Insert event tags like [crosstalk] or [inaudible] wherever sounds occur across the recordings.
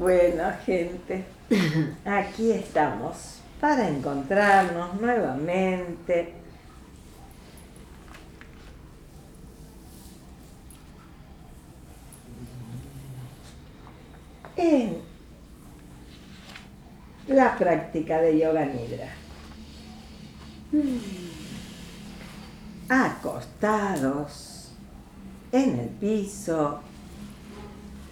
Bueno, gente, aquí estamos para encontrarnos nuevamente. en la práctica de yoga nidra. Acostados en el piso,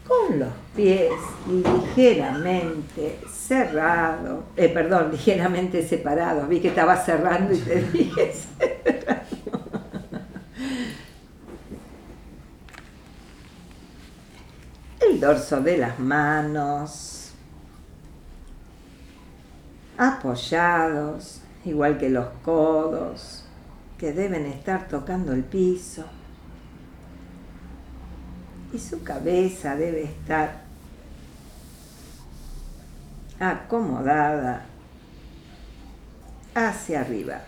con los pies ligeramente cerrados, eh, perdón, [laughs] ligeramente separados. Vi que estaba cerrando y te dije El dorso de las manos apoyados, igual que los codos, que deben estar tocando el piso y su cabeza debe estar acomodada hacia arriba.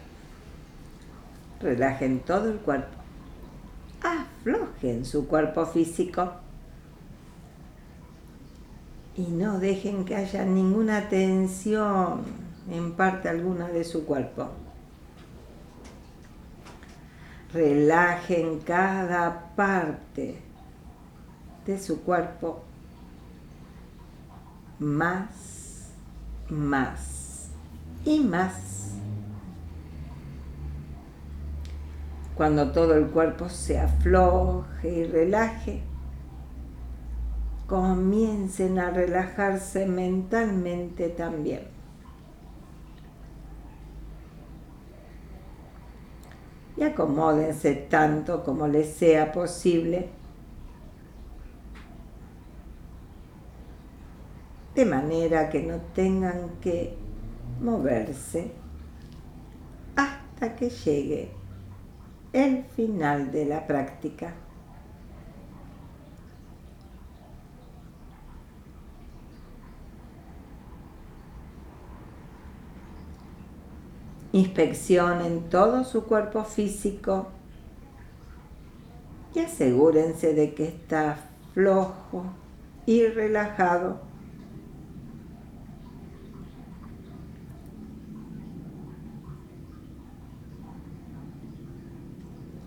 Relajen todo el cuerpo. Aflojen su cuerpo físico. Y no dejen que haya ninguna tensión en parte alguna de su cuerpo. Relajen cada parte de su cuerpo más, más y más. Cuando todo el cuerpo se afloje y relaje, comiencen a relajarse mentalmente también. Y acomódense tanto como les sea posible de manera que no tengan que moverse hasta que llegue el final de la práctica. Inspeccionen todo su cuerpo físico y asegúrense de que está flojo y relajado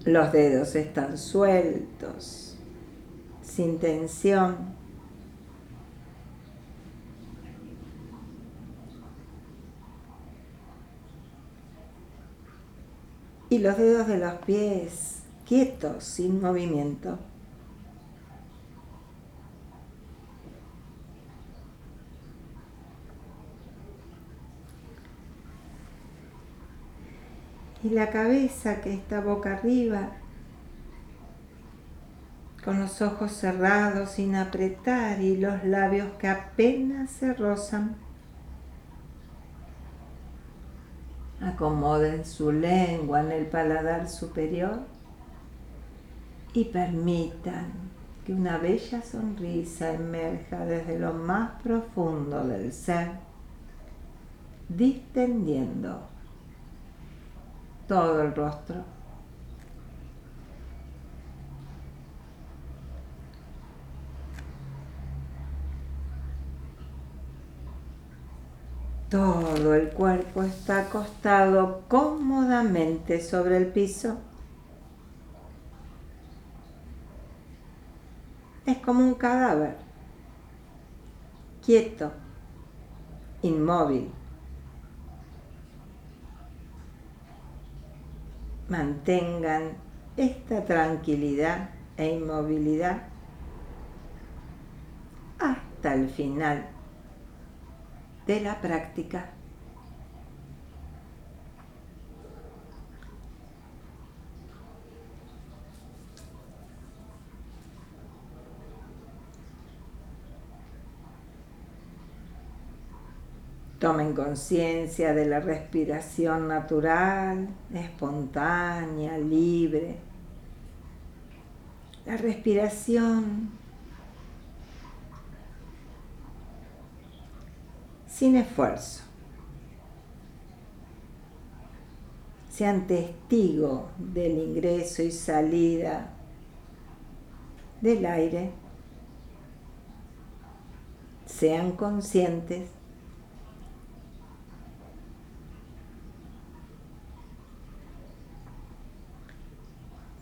Los dedos están sueltos, sin tensión. Y los dedos de los pies quietos, sin movimiento. Y la cabeza que está boca arriba, con los ojos cerrados sin apretar y los labios que apenas se rozan. Acomoden su lengua en el paladar superior y permitan que una bella sonrisa emerja desde lo más profundo del ser, distendiendo todo el rostro. Todo el cuerpo está acostado cómodamente sobre el piso. Es como un cadáver, quieto, inmóvil. Mantengan esta tranquilidad e inmovilidad hasta el final de la práctica. Tomen conciencia de la respiración natural, espontánea, libre. La respiración sin esfuerzo. Sean testigo del ingreso y salida del aire sean conscientes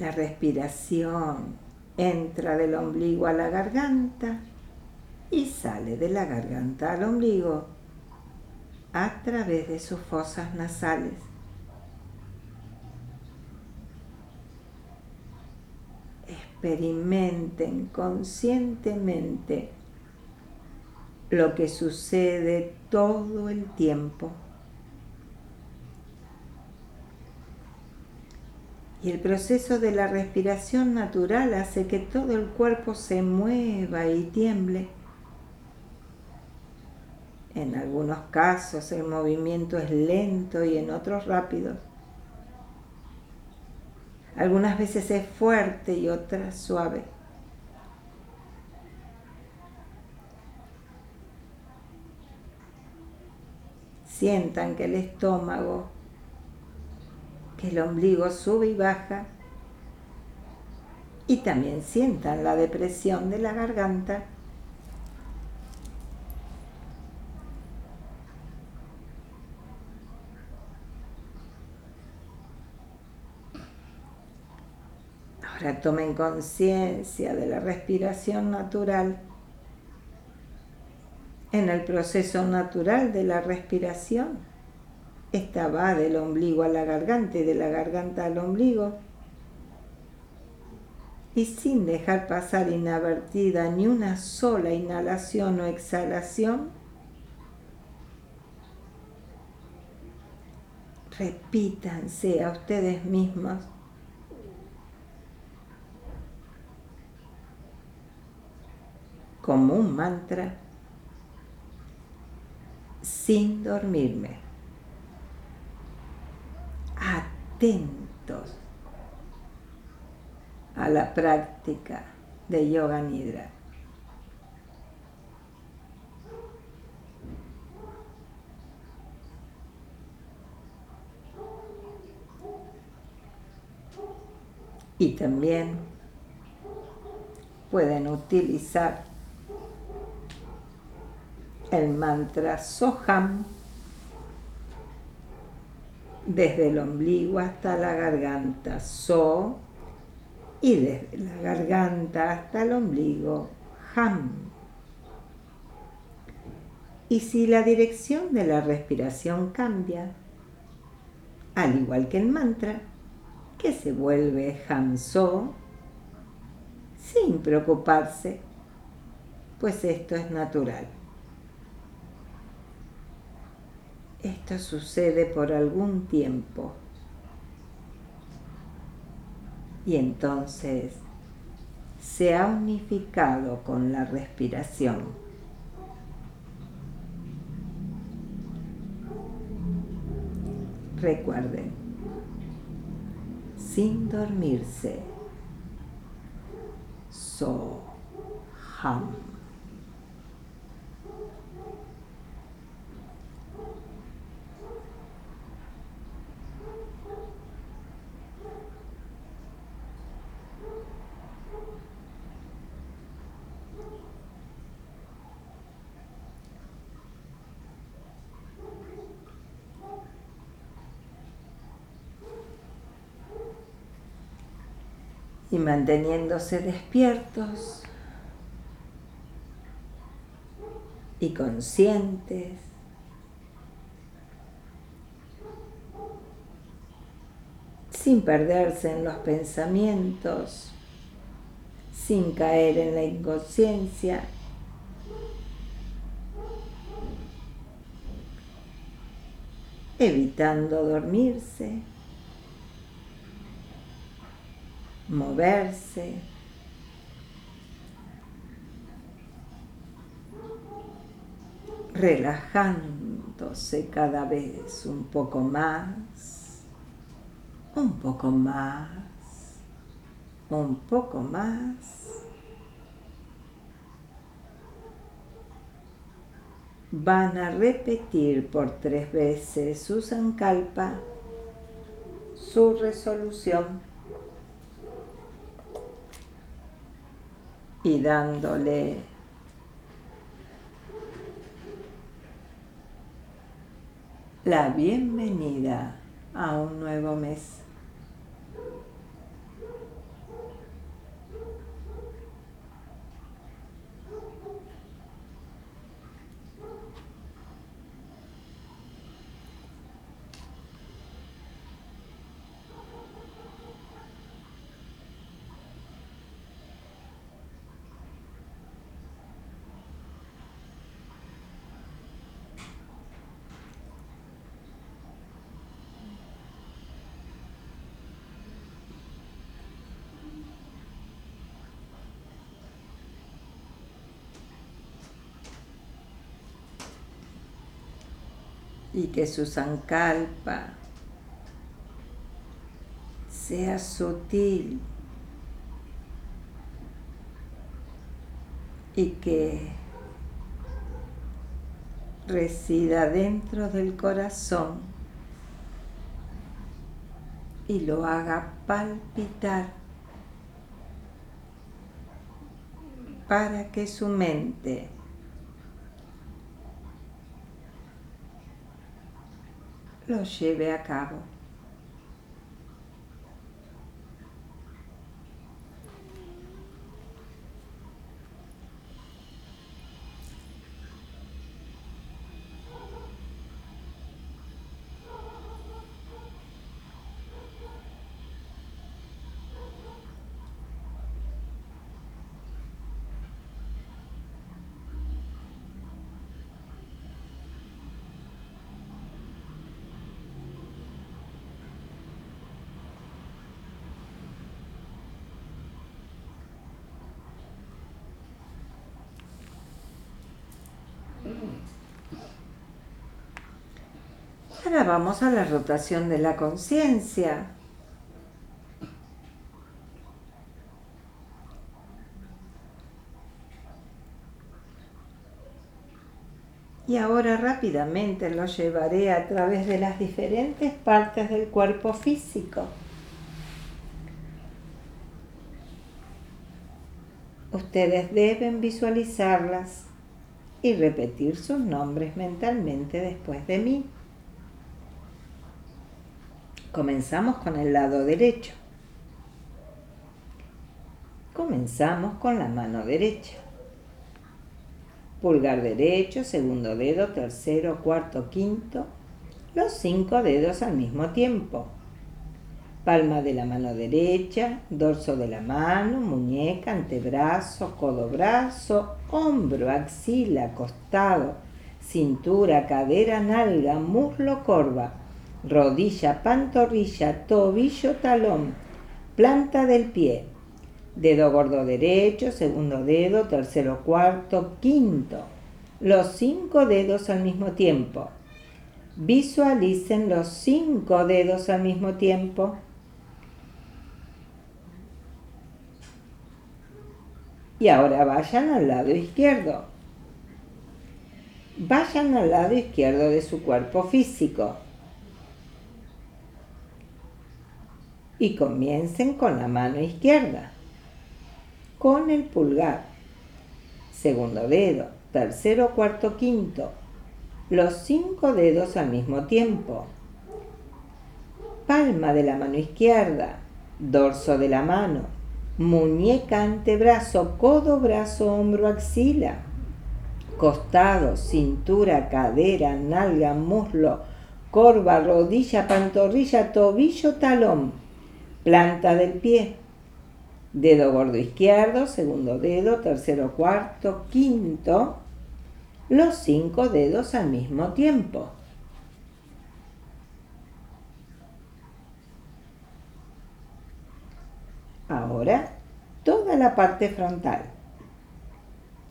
la respiración entra del ombligo a la garganta y sale de la garganta al ombligo a través de sus fosas nasales. Experimenten conscientemente lo que sucede todo el tiempo. Y el proceso de la respiración natural hace que todo el cuerpo se mueva y tiemble. En algunos casos el movimiento es lento y en otros rápido. Algunas veces es fuerte y otras suave. Sientan que el estómago que el ombligo sube y baja y también sientan la depresión de la garganta. Ahora tomen conciencia de la respiración natural. En el proceso natural de la respiración esta va del ombligo a la garganta y de la garganta al ombligo. Y sin dejar pasar inadvertida ni una sola inhalación o exhalación, repítanse a ustedes mismos como un mantra sin dormirme atentos a la práctica de yoga nidra. Y también pueden utilizar el mantra Soham desde el ombligo hasta la garganta, so, y desde la garganta hasta el ombligo, ham. Y si la dirección de la respiración cambia, al igual que el mantra, que se vuelve ham so, sin preocuparse, pues esto es natural. Esto sucede por algún tiempo. Y entonces se ha unificado con la respiración. Recuerden, sin dormirse, so ham. Y manteniéndose despiertos y conscientes. sin perderse en los pensamientos, sin caer en la inconsciencia. evitando dormirse. Moverse. relajándose cada vez un poco más, un poco más, un poco más. Van a repetir por tres veces su sankalpa, su resolución. y dándole la bienvenida a un nuevo mes. Que su sankalpa sea sutil y que resida dentro del corazón y lo haga palpitar para que su mente lo lleve a cabo. Vamos a la rotación de la conciencia. Y ahora rápidamente lo llevaré a través de las diferentes partes del cuerpo físico. Ustedes deben visualizarlas y repetir sus nombres mentalmente después de mí. Comenzamos con el lado derecho. Comenzamos con la mano derecha. Pulgar derecho, segundo dedo, tercero, cuarto, quinto. Los cinco dedos al mismo tiempo. Palma de la mano derecha, dorso de la mano, muñeca, antebrazo, codo, brazo, hombro, axila, costado, cintura, cadera, nalga, muslo, corva rodilla, pantorrilla, tobillo, talón, planta del pie, dedo gordo derecho, segundo dedo, tercero, cuarto, quinto, los cinco dedos al mismo tiempo. Visualicen los cinco dedos al mismo tiempo. Y ahora vayan al lado izquierdo. Vayan al lado izquierdo de su cuerpo físico. Y comiencen con la mano izquierda, con el pulgar, segundo dedo, tercero, cuarto, quinto, los cinco dedos al mismo tiempo, palma de la mano izquierda, dorso de la mano, muñeca, antebrazo, codo, brazo, hombro, axila, costado, cintura, cadera, nalga, muslo, corva, rodilla, pantorrilla, tobillo, talón planta del pie, dedo gordo izquierdo, segundo dedo, tercero, cuarto, quinto, los cinco dedos al mismo tiempo. Ahora, toda la parte frontal.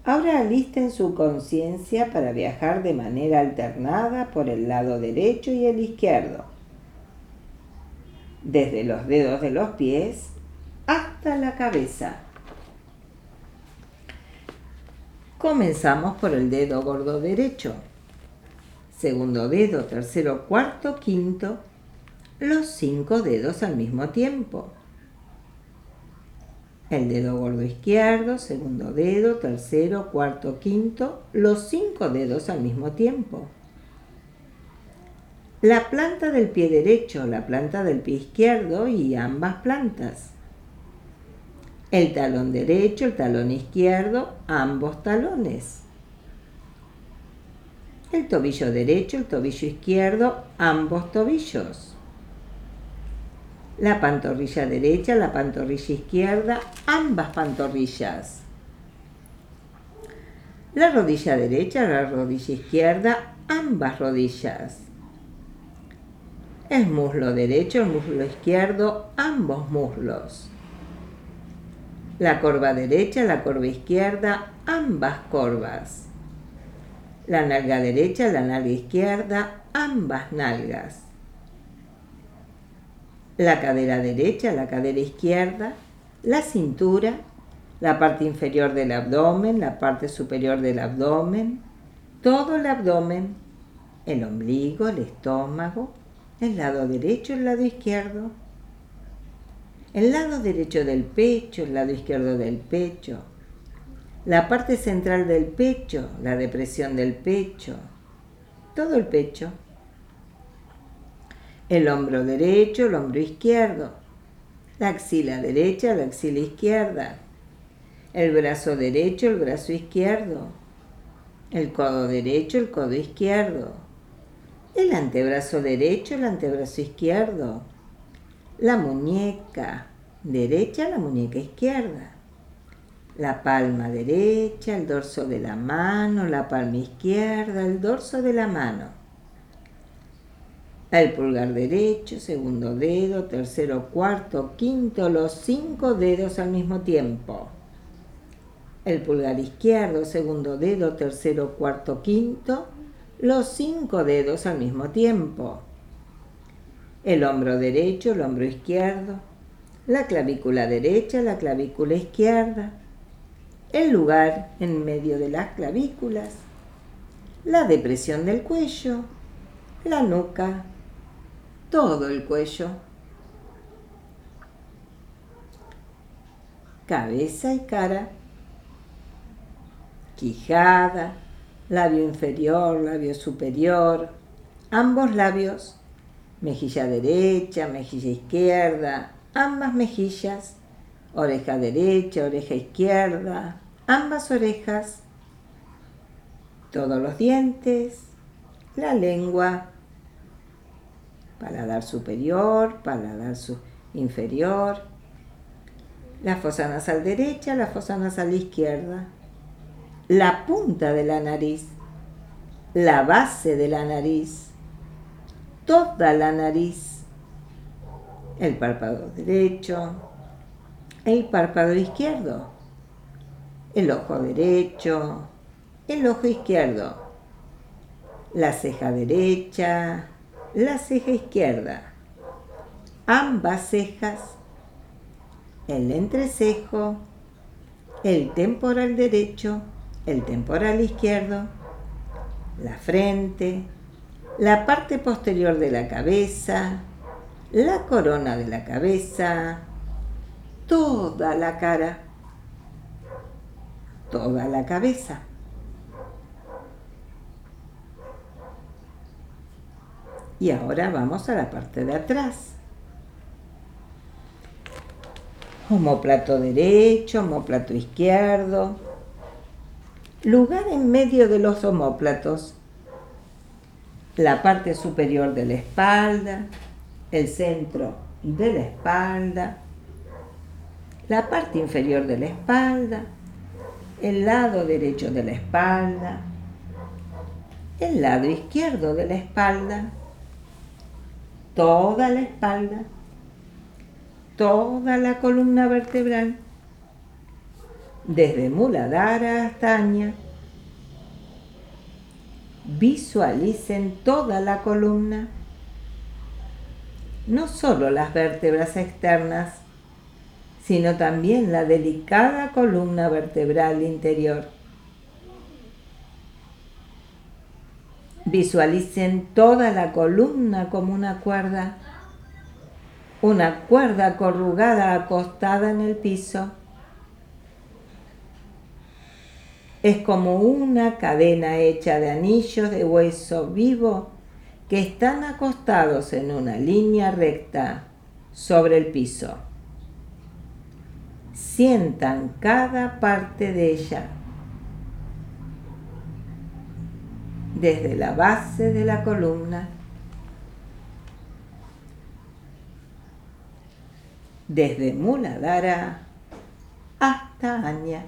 Ahora alisten su conciencia para viajar de manera alternada por el lado derecho y el izquierdo desde los dedos de los pies hasta la cabeza. Comenzamos por el dedo gordo derecho, segundo dedo, tercero, cuarto, quinto, los cinco dedos al mismo tiempo. El dedo gordo izquierdo, segundo dedo, tercero, cuarto, quinto, los cinco dedos al mismo tiempo la planta del pie derecho, la planta del pie izquierdo y ambas plantas. El talón derecho, el talón izquierdo, ambos talones. El tobillo derecho, el tobillo izquierdo, ambos tobillos. La pantorrilla derecha, la pantorrilla izquierda, ambas pantorrillas. La rodilla derecha, la rodilla izquierda, ambas rodillas. El muslo derecho, el muslo izquierdo, ambos muslos. La corva derecha, la corva izquierda, ambas corvas. La nalga derecha, la nalga izquierda, ambas nalgas. La cadera derecha, la cadera izquierda, la cintura, la parte inferior del abdomen, la parte superior del abdomen, todo el abdomen, el ombligo, el estómago, el lado derecho, el lado izquierdo, el lado derecho del pecho, el lado izquierdo del pecho, la parte central del pecho, la depresión del pecho, todo el pecho, el hombro derecho, el hombro izquierdo, la axila derecha, la axila izquierda, el brazo derecho, el brazo izquierdo, el codo derecho, el codo izquierdo, el antebrazo derecho, el antebrazo izquierdo, la muñeca derecha, la muñeca izquierda, la palma derecha, el dorso de la mano, la palma izquierda, el dorso de la mano, el pulgar derecho, segundo dedo, tercero, cuarto, quinto, los cinco dedos al mismo tiempo. El pulgar izquierdo, segundo dedo, tercero, cuarto, quinto, los cinco dedos al mismo tiempo. El hombro derecho, el hombro izquierdo, la clavícula derecha, la clavícula izquierda, el lugar en medio de las clavículas, la depresión del cuello, la nuca, todo el cuello, cabeza y cara. Quijada, labio inferior, labio superior, ambos labios, mejilla derecha, mejilla izquierda, ambas mejillas, oreja derecha, oreja izquierda, ambas orejas, todos los dientes, la lengua, paladar superior, paladar inferior, la fosa nasal derecha, la fosa nasal izquierda, la punta de la nariz, la base de la nariz, toda la nariz, el párpado derecho, el párpado izquierdo, el ojo derecho, el ojo izquierdo, la ceja derecha, la ceja izquierda, ambas cejas, el entrecejo, el temporal derecho, el temporal izquierdo, la frente, la parte posterior de la cabeza, la corona de la cabeza, toda la cara, toda la cabeza. Y ahora vamos a la parte de atrás. Homoplato derecho, homoplato izquierdo, lugar en medio de los omóplatos, la parte superior de la espalda, el centro de la espalda, la parte inferior de la espalda, el lado derecho de la espalda, el lado izquierdo de la espalda, toda la espalda, toda la columna vertebral desde Muladhara hasta Aña. Visualicen toda la columna, no solo las vértebras externas, sino también la delicada columna vertebral interior. Visualicen toda la columna como una cuerda, una cuerda corrugada acostada en el piso es como una cadena hecha de anillos de hueso vivo que están acostados en una línea recta sobre el piso. Sientan cada parte de ella, desde la base de la columna, desde Muladhara hasta Anya.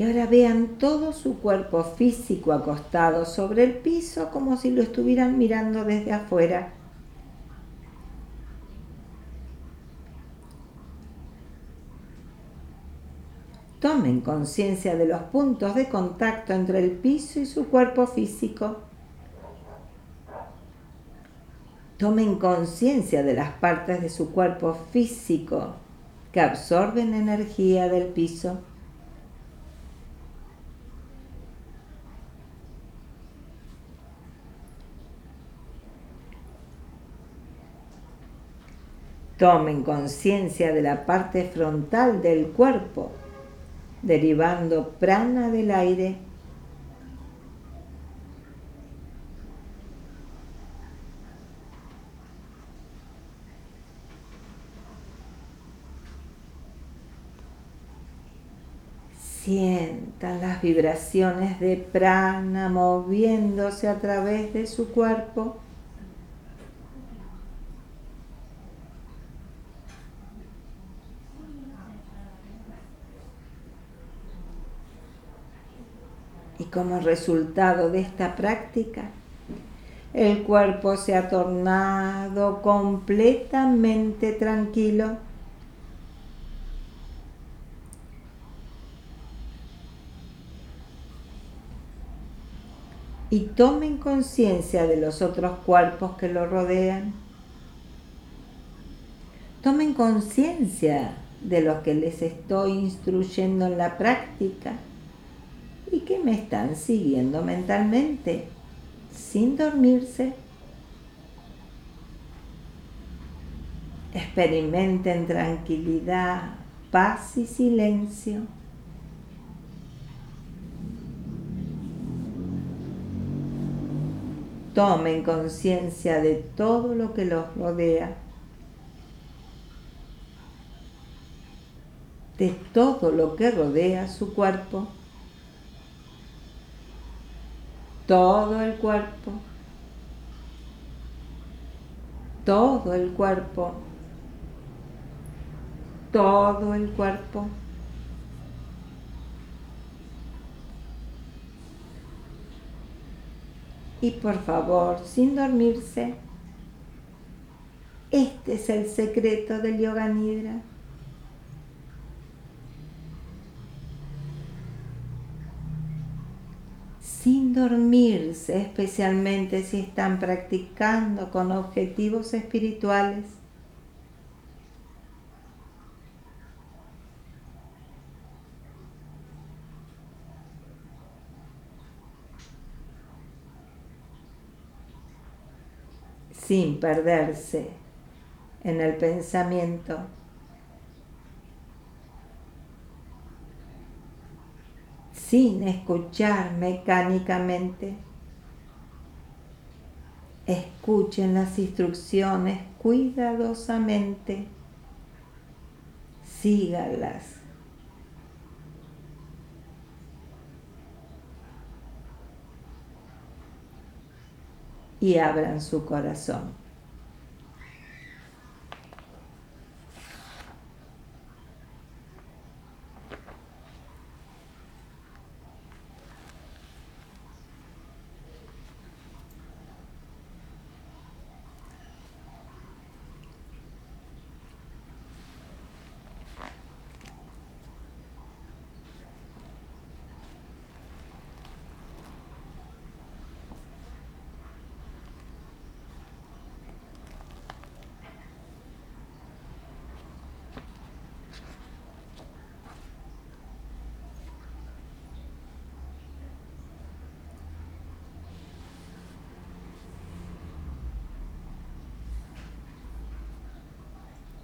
Y ahora vean todo su cuerpo físico acostado sobre el piso como si lo estuvieran mirando desde afuera. Tomen conciencia de los puntos de contacto entre el piso y su cuerpo físico. Tomen conciencia de las partes de su cuerpo físico que absorben energía del piso. Tomen conciencia de la parte frontal del cuerpo, derivando prana del aire. Sientan las vibraciones de prana moviéndose a través de su cuerpo. Como resultado de esta práctica, el cuerpo se ha tornado completamente tranquilo. Y tomen conciencia de los otros cuerpos que lo rodean. Tomen conciencia de lo que les estoy instruyendo en la práctica y que me están siguiendo mentalmente sin dormirse. Experimenten tranquilidad, paz y silencio. Tomen conciencia de todo lo que los rodea, de todo lo que rodea su cuerpo. Todo el cuerpo, todo el cuerpo, todo el cuerpo. Y por favor, sin dormirse, este es el secreto del yoga nidra. Sin dormirse, especialmente si están practicando con objetivos espirituales. sin perderse en el pensamiento sin escuchar mecánicamente. Escuchen las instrucciones cuidadosamente. Sígalas. Y abran su corazón.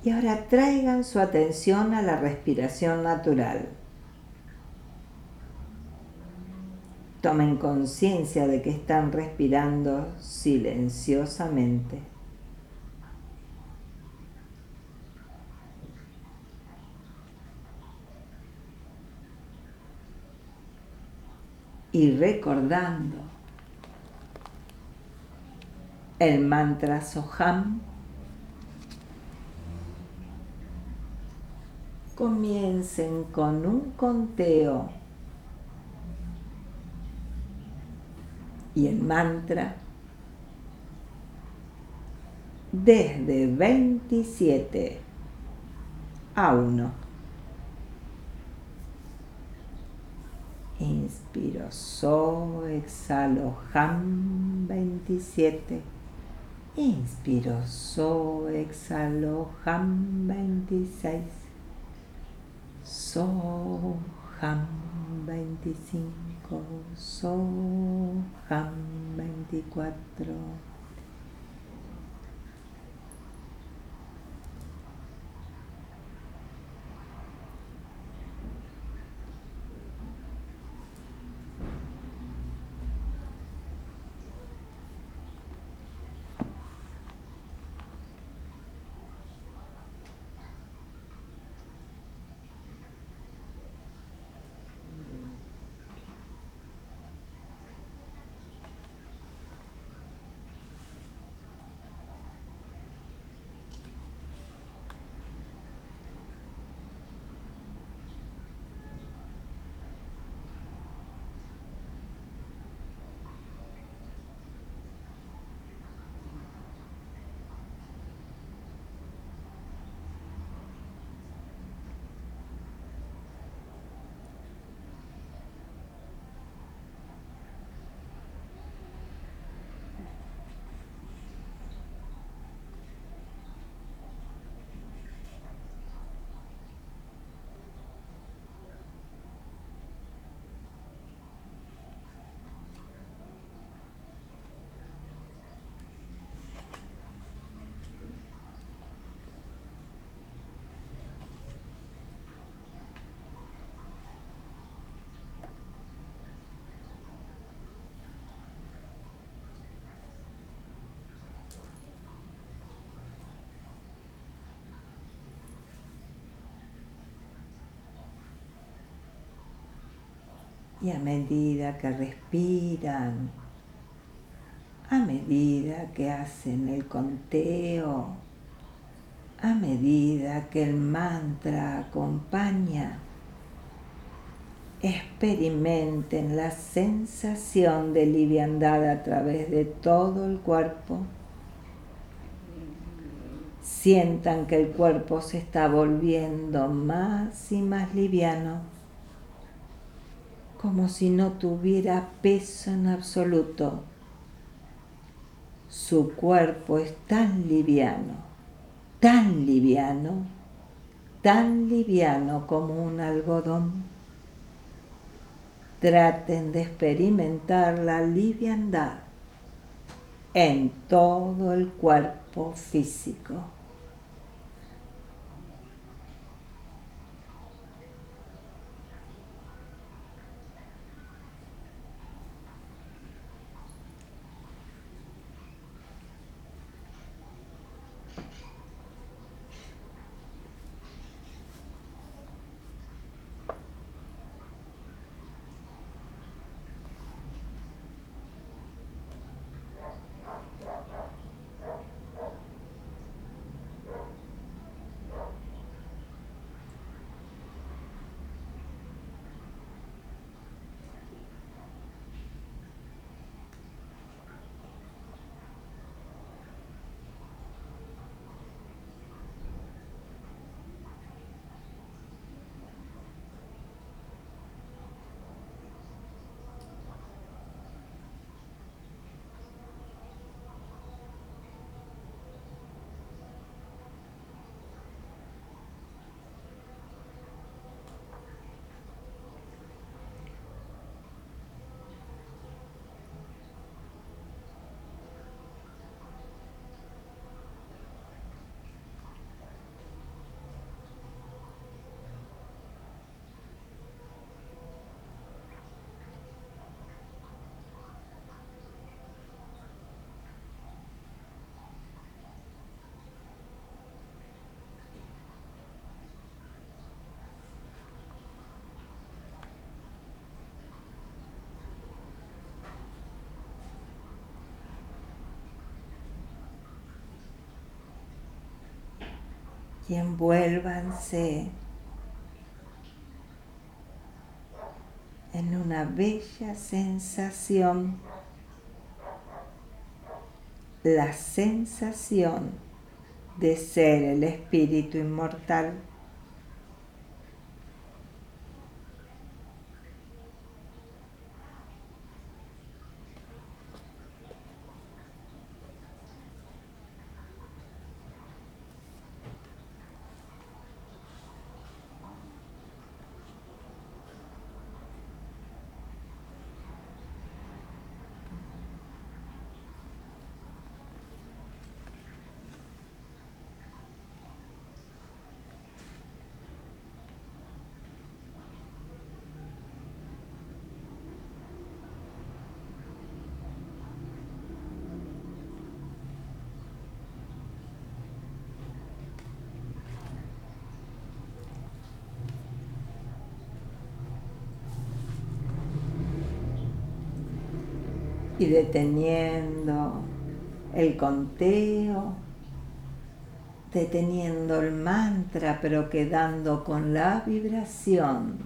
Y ahora traigan su atención a la respiración natural. Tomen conciencia de que están respirando silenciosamente. Y recordando el mantra Soham, comiencen con un conteo y el mantra desde 27 a 1. Inspiro So, exhalo Ham 27. Inspiro So, exhalo Ham 26. So, Ham 25. Soham 24 Y a medida que respiran, a medida que hacen el conteo, a medida que el mantra acompaña, experimenten la sensación de liviandad a través de todo el cuerpo. Sientan que el cuerpo se está volviendo más y más liviano como si no tuviera peso en absoluto. Su cuerpo es tan liviano, tan liviano, tan liviano como un algodón. Traten de experimentar la liviandad en todo el cuerpo físico. Y envuélvanse en una bella sensación, la sensación de ser el espíritu inmortal. Y deteniendo el conteo, deteniendo el mantra, pero quedando con la vibración.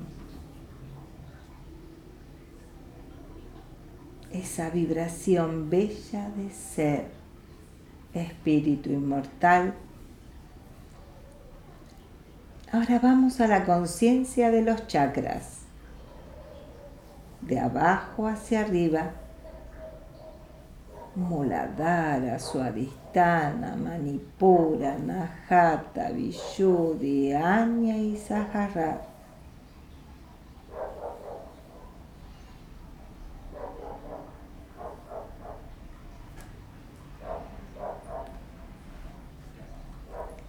Esa vibración bella de ser, espíritu inmortal. Ahora vamos a la conciencia de los chakras, de abajo hacia arriba Muladhara, Suadistana, Manipura, Najata, Vishuddhi, Anya y Saharat.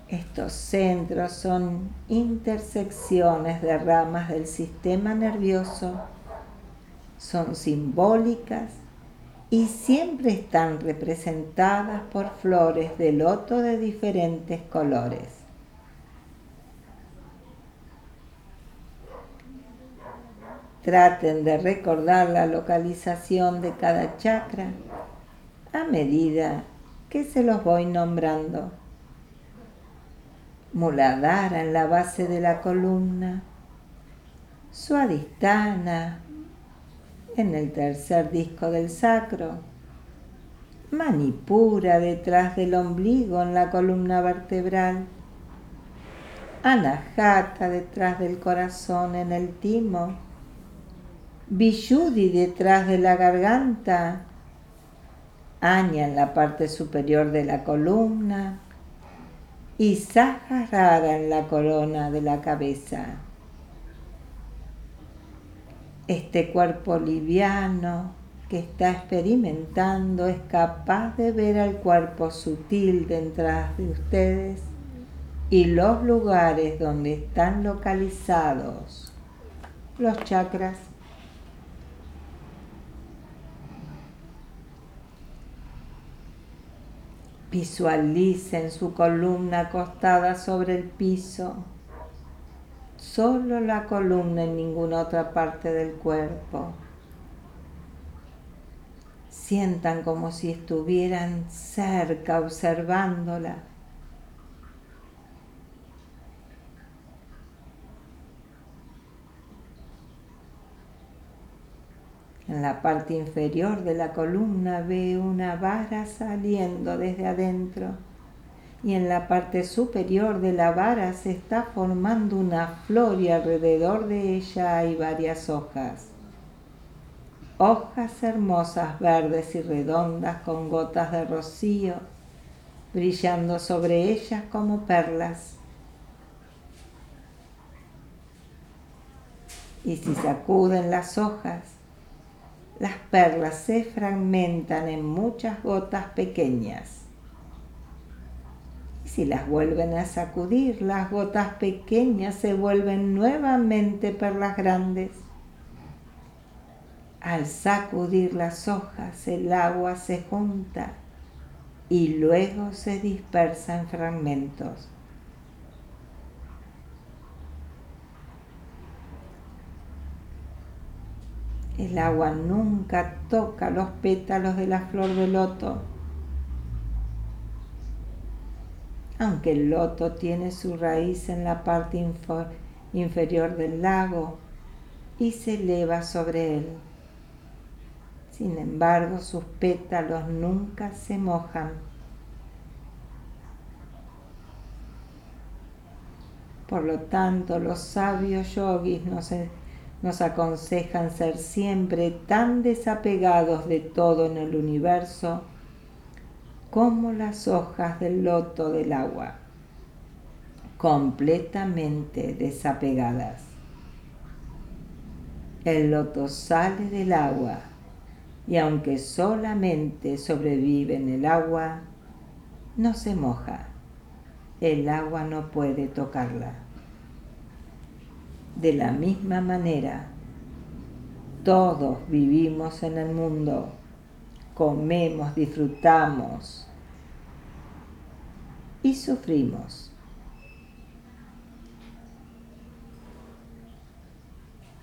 Estos centros son intersecciones de ramas del sistema nervioso, son simbólicas y siempre están representadas por flores de loto de diferentes colores. Traten de recordar la localización de cada chakra a medida que se los voy nombrando. Muladhara en la base de la columna, Suadistana en el tercer disco del sacro, Manipura detrás del ombligo en la columna vertebral, Anahata detrás del corazón en el timo, Vishuddhi detrás de la garganta, Aña en la parte superior de la columna. Y Saharara en la corona de la cabeza. Este cuerpo liviano que está experimentando es capaz de ver al cuerpo sutil detrás de ustedes y los lugares donde están localizados los chakras. Visualicen su columna acostada sobre el piso solo la columna en ninguna otra parte del cuerpo. Sientan como si estuvieran cerca observándola. En la parte inferior de la columna ve una vara saliendo desde adentro y en la parte superior de la vara se está formando una flor y alrededor de ella hay varias hojas. Hojas hermosas, verdes y redondas con gotas de rocío brillando sobre ellas como perlas. Y si sacuden las hojas, las perlas se fragmentan en muchas gotas pequeñas si las vuelven a sacudir, las gotas pequeñas se vuelven nuevamente perlas grandes. Al sacudir las hojas, el agua se junta y luego se dispersa en fragmentos. El agua nunca toca los pétalos de la flor de loto aunque el loto tiene su raíz en la parte inferior del lago y se eleva sobre él. Sin embargo, sus pétalos nunca se mojan. Por lo tanto, los sabios yogis nos, nos aconsejan ser siempre tan desapegados de todo en el universo como las hojas del loto del agua, completamente desapegadas. El loto sale del agua y aunque solamente sobrevive en el agua, no se moja. El agua no puede tocarla. De la misma manera, todos vivimos en el mundo, comemos, disfrutamos y sufrimos.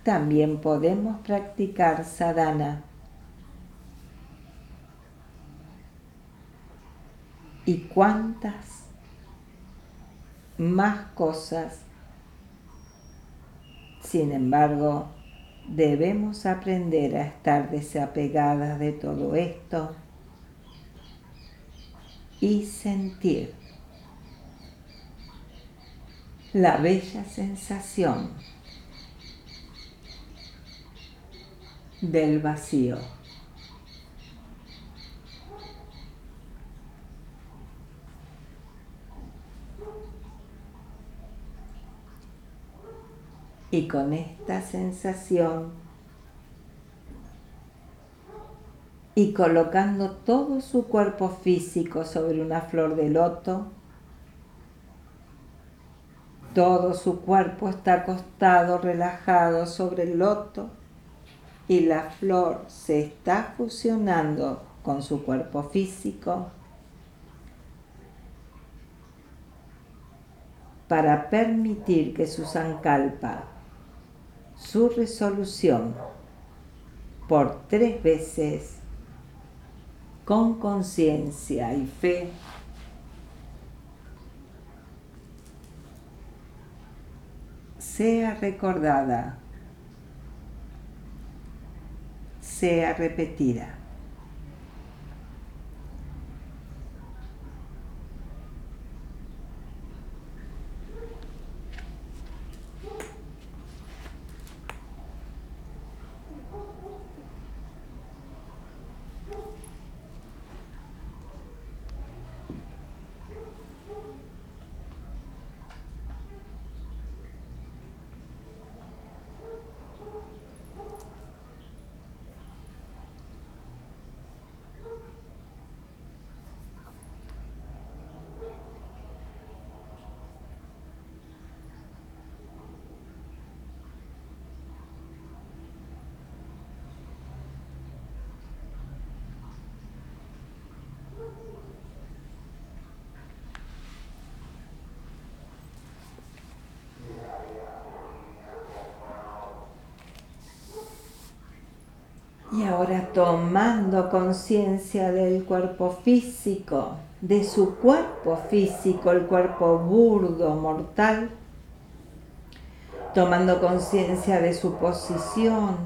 También podemos practicar sadhana y cuántas más cosas. Sin embargo, debemos aprender a estar desapegadas de todo esto y sentir la bella sensación del vacío. Y con esta sensación y colocando todo su cuerpo físico sobre una flor de loto, todo su cuerpo está acostado, relajado sobre el loto y la flor se está fusionando con su cuerpo físico para permitir que su sankalpa su resolución por tres veces con conciencia y fe sea recordada, sea repetida. Y ahora tomando conciencia del cuerpo físico, de su cuerpo físico, el cuerpo burdo, mortal, tomando conciencia de su posición,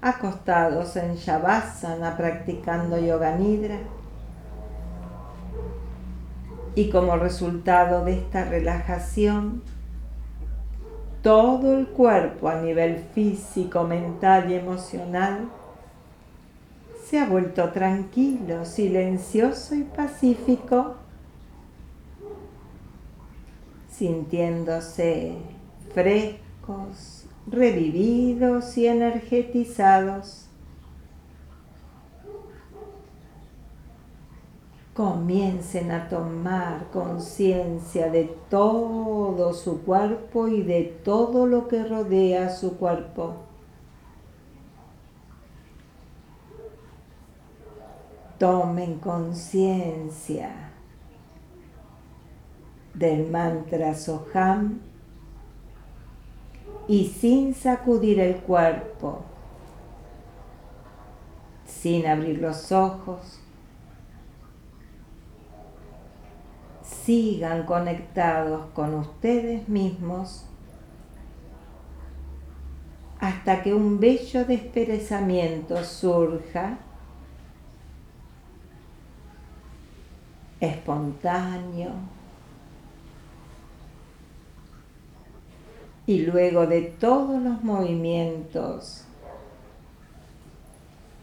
acostados en Shavasana practicando Yoga Nidra. Y como resultado de esta relajación, todo el cuerpo a nivel físico, mental y emocional se ha vuelto tranquilo, silencioso y pacífico, sintiéndose frescos, revividos y energetizados. Comiencen a tomar conciencia de todo su cuerpo y de todo lo que rodea su cuerpo. Tomen conciencia del mantra Soham y sin sacudir el cuerpo, sin abrir los ojos, sigan conectados con ustedes mismos hasta que un bello desperezamiento surja espontáneo. Y luego de todos los movimientos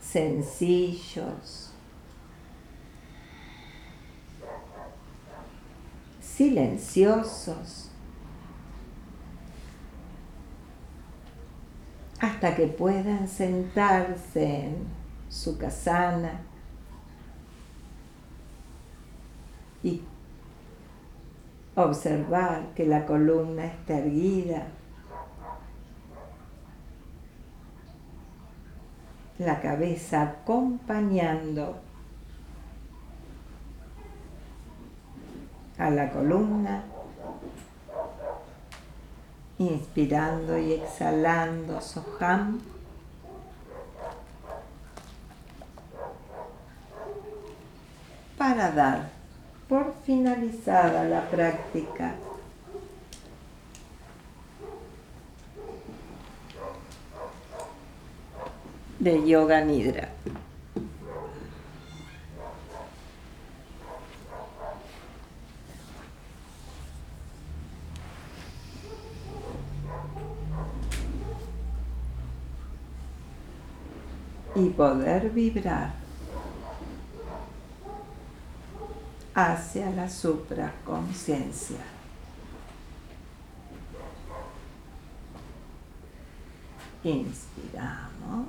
sencillos, silenciosos, hasta que puedan sentarse en su casana y observar que la columna está erguida, la cabeza acompañando a la columna, inspirando y exhalando Soham. para dar por finalizada la práctica. de Yoga Nidra. Y poder vibrar hacia la supraconciencia. Inspiramos.